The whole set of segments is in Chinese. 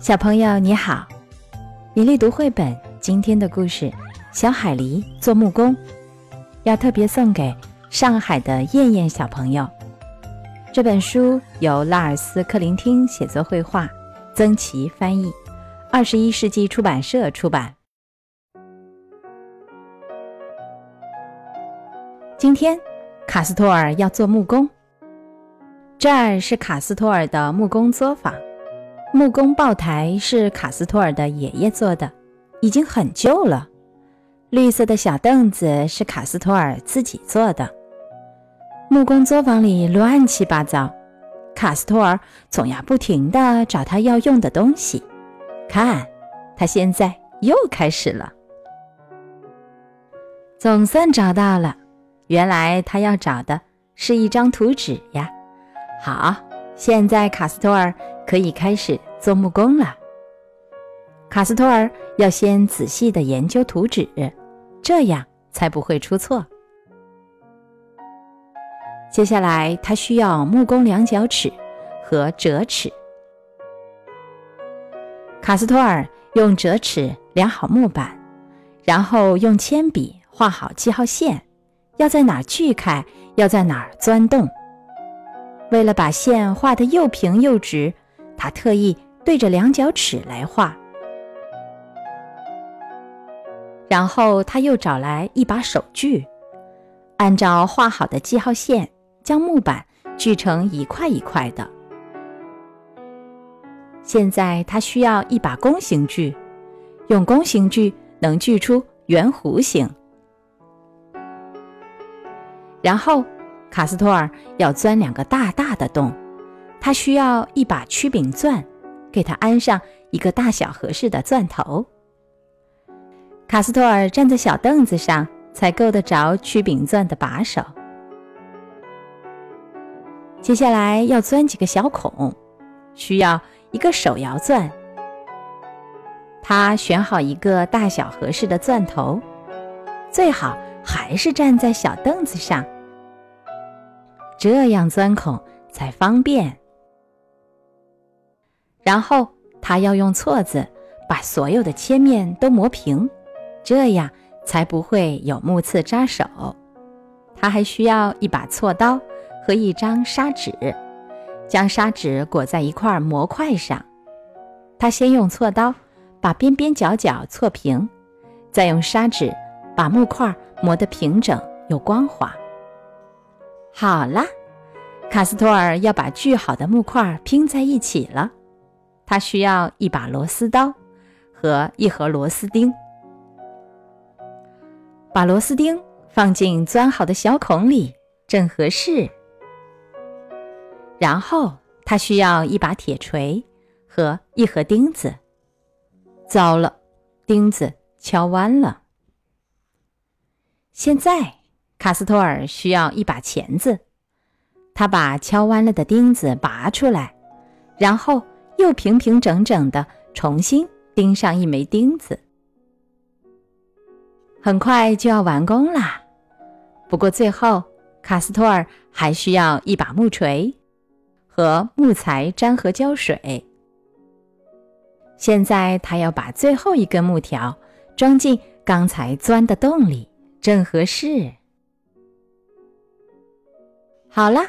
小朋友你好，米粒读绘本。今天的故事《小海狸做木工》，要特别送给上海的燕燕小朋友。这本书由拉尔斯·克林汀写作绘画，曾琦翻译，二十一世纪出版社出版。今天，卡斯托尔要做木工。这儿是卡斯托尔的木工作坊。木工爆台是卡斯托尔的爷爷做的，已经很旧了。绿色的小凳子是卡斯托尔自己做的。木工作坊里乱七八糟，卡斯托尔总要不停地找他要用的东西。看，他现在又开始了。总算找到了，原来他要找的是一张图纸呀。好，现在卡斯托尔。可以开始做木工了。卡斯托尔要先仔细的研究图纸，这样才不会出错。接下来，他需要木工量角尺和折尺。卡斯托尔用折尺量好木板，然后用铅笔画好记号线，要在哪锯开，要在哪儿钻洞。为了把线画得又平又直。他特意对着量角尺来画，然后他又找来一把手锯，按照画好的记号线，将木板锯成一块一块的。现在他需要一把弓形锯，用弓形锯能锯出圆弧形。然后，卡斯托尔要钻两个大大的洞。他需要一把曲柄钻，给他安上一个大小合适的钻头。卡斯托尔站在小凳子上，才够得着曲柄钻的把手。接下来要钻几个小孔，需要一个手摇钻。他选好一个大小合适的钻头，最好还是站在小凳子上，这样钻孔才方便。然后他要用锉子把所有的切面都磨平，这样才不会有木刺扎手。他还需要一把锉刀和一张砂纸，将砂纸裹在一块模块上。他先用锉刀把边边角角锉平，再用砂纸把木块磨得平整又光滑。好了，卡斯托尔要把锯好的木块拼在一起了。他需要一把螺丝刀和一盒螺丝钉，把螺丝钉放进钻好的小孔里，正合适。然后他需要一把铁锤和一盒钉子。糟了，钉子敲弯了。现在卡斯托尔需要一把钳子，他把敲弯了的钉子拔出来，然后。又平平整整的重新钉上一枚钉子，很快就要完工啦。不过最后，卡斯托尔还需要一把木锤和木材粘合胶水。现在他要把最后一根木条装进刚才钻的洞里，正合适。好了，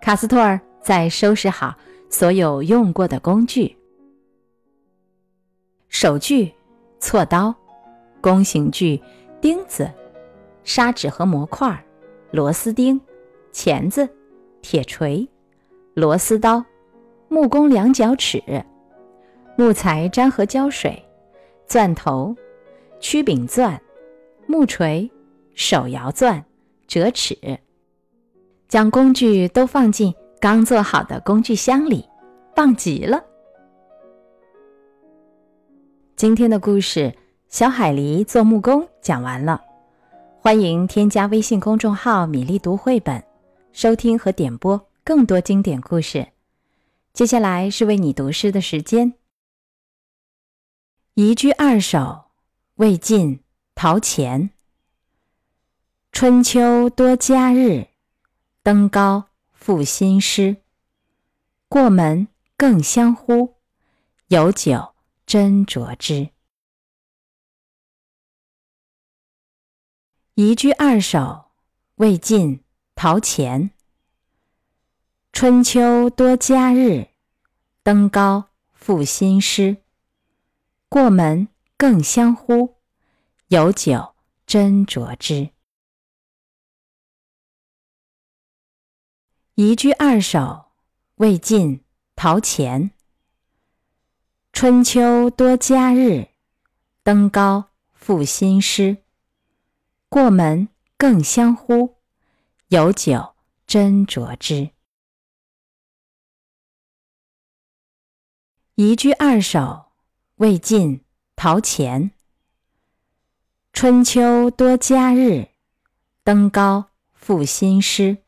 卡斯托尔再收拾好。所有用过的工具：手锯、锉刀、弓形锯、钉子、砂纸和模块、螺丝钉、钳子、铁锤、螺丝刀、木工量角尺、木材粘合胶水、钻头、曲柄钻、木锤、手摇钻、折尺，将工具都放进。刚做好的工具箱里，棒极了。今天的故事《小海狸做木工》讲完了，欢迎添加微信公众号“米粒读绘本”，收听和点播更多经典故事。接下来是为你读诗的时间。一句二首，魏晋陶潜。春秋多佳日，登高。赋新诗，过门更相呼。有酒斟酌之。移居二首，魏晋，陶潜。春秋多佳日，登高赋新诗。过门更相呼，有酒斟酌之。移居二首，魏晋，陶潜。春秋多佳日，登高赋新诗。过门更相呼，有酒斟酌之。移居二首，魏晋，陶潜。春秋多佳日，登高赋新诗。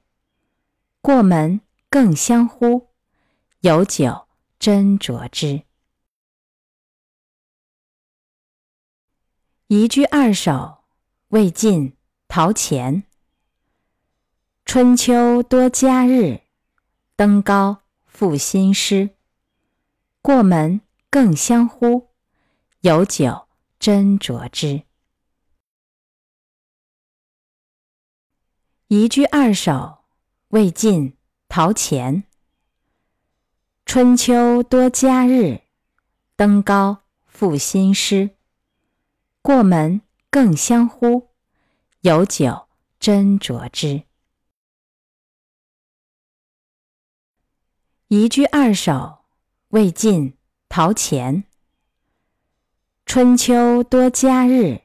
过门更相呼，有酒斟酌之。移居二首，魏晋，陶潜。春秋多佳日，登高赋新诗。过门更相呼，有酒斟酌之。移居二首。魏晋，陶潜。春秋多佳日，登高赋新诗。过门更相呼，有酒斟酌之。移居二首，魏晋，陶潜。春秋多佳日，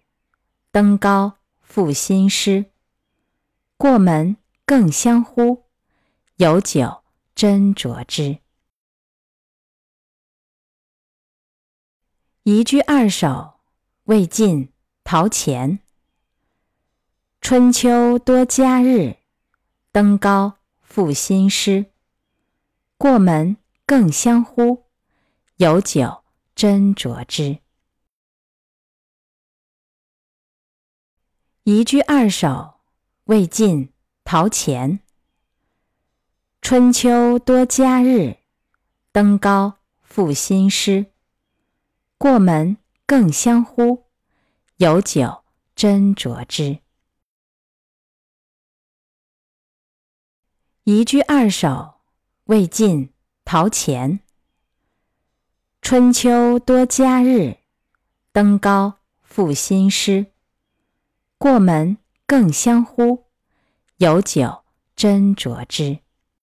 登高赋新诗。过门。更相呼，有酒斟酌之。移居二首，魏晋，陶潜。春秋多佳日，登高赋新诗。过门更相呼，有酒斟酌之。移居二首，魏晋。陶潜。春秋多佳日，登高赋新诗。过门更相呼，有酒斟酌之。移居二首，魏晋，陶潜。春秋多佳日，登高赋新诗。过门更相呼。有酒斟酌之。